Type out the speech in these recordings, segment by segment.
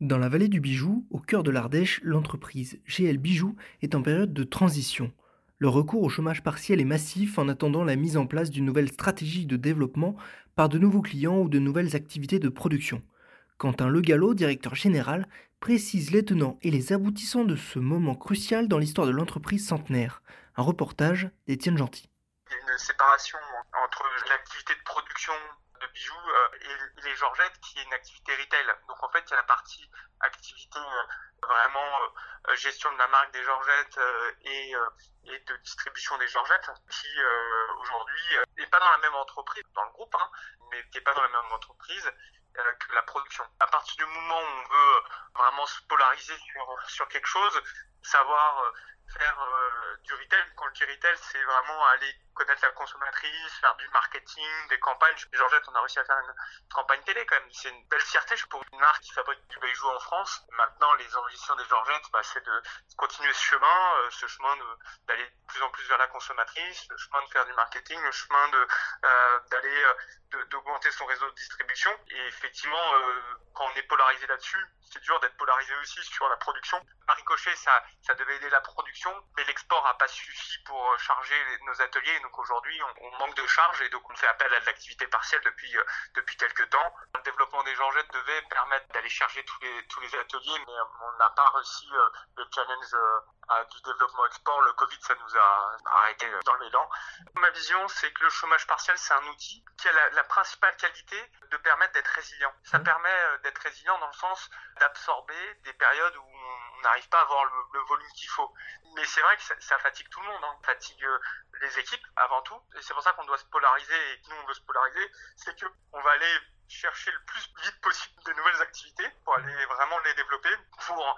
Dans la vallée du bijou, au cœur de l'Ardèche, l'entreprise GL Bijoux est en période de transition. Le recours au chômage partiel est massif en attendant la mise en place d'une nouvelle stratégie de développement par de nouveaux clients ou de nouvelles activités de production. Quentin Le Gallo, directeur général, précise les tenants et les aboutissants de ce moment crucial dans l'histoire de l'entreprise centenaire. Un reportage d'Étienne Gentil. Une séparation entre l'activité de production de bijoux euh, et les Georgettes qui est une activité retail. Donc en fait, il y a la partie activité euh, vraiment euh, gestion de la marque des Georgettes et, et de distribution des Georgettes qui aujourd'hui n'est pas dans la même entreprise, dans le groupe, hein, mais qui n'est pas dans la même entreprise que la production. À partir du moment où on veut vraiment se polariser sur, sur quelque chose, savoir faire du retail, quand je dis retail, c'est vraiment aller connaître la consommatrice, faire du marketing, des campagnes. Georgette, on a réussi à faire une campagne télé quand même. C'est une belle fierté pour une marque qui fabrique du bijou en France. Maintenant, les ambitions des Georgettes, bah, c'est de continuer ce chemin, euh, ce chemin d'aller de, plus en plus vers la consommatrice, le chemin de faire du marketing, le chemin euh, d'aller euh, d'augmenter son réseau de distribution. Et effectivement, quand on est polarisé là-dessus, c'est dur d'être polarisé aussi sur la production. Par ricochet, ça, ça devait aider la production, mais l'export n'a pas suffi pour charger nos ateliers. Aujourd'hui, on, manque de charge et donc on fait appel à de l'activité partielle depuis euh, quelques temps. Le développement des Georgettes devait permettre d'aller charger tous les tous les ateliers, mais on n'a pas euh, le challenge euh, du développement export. Le Covid, ça nous a arrêté dans l'élan. Ma vision, c'est que le chômage partiel, c'est un outil qui a la, la principale qualité de permettre d'être résilient. Ça mmh. permet d'être résilient dans le sens d'absorber des périodes où on n'arrive pas à avoir le, volume qu'il faut. Mais c'est vrai que ça, fatigue tout le monde, hein. fatigue les équipes avant tout. Et c'est pour ça qu'on doit se polariser et que nous on veut se polariser, c'est que on va aller chercher le plus vite possible de nouvelles activités pour aller vraiment les développer, pour euh,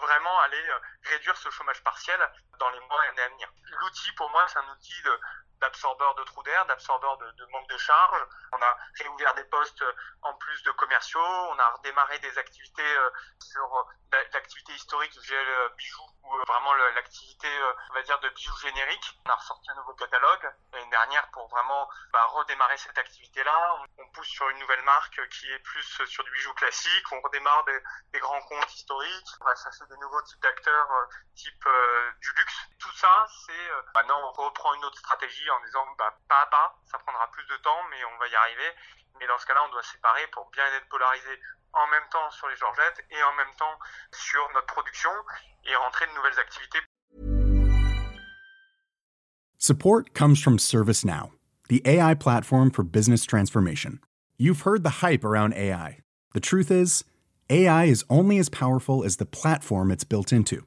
vraiment aller euh, réduire ce chômage partiel dans les mois et années à venir. L'outil pour moi c'est un outil de, d'absorbeurs de trous d'air, d'absorbeurs de, manque de charge. On a réouvert des postes en plus de commerciaux. On a redémarré des activités euh, sur euh, l'activité historique gel euh, bijoux ou vraiment l'activité, on va dire, de bijoux génériques. On a ressorti un nouveau catalogue l'année dernière pour vraiment bah, redémarrer cette activité-là. On, pousse sur une nouvelle marque qui est plus sur du bijou classique. On redémarre des, grands comptes historiques. On va chercher des nouveaux types d'acteurs, type du luxe. Tout ça, c'est maintenant on reprend une autre en disant bah, pas à pas, ça prendra plus de temps, mais on va y arriver. Mais dans ce cas-là, on doit séparer pour bien être polarisé en même temps sur les Georgettes et en même temps sur notre production et rentrer de nouvelles activités. Support comes from ServiceNow, the AI platform for business transformation. You've heard the hype around AI. The truth is, AI is only as powerful as the platform it's built into.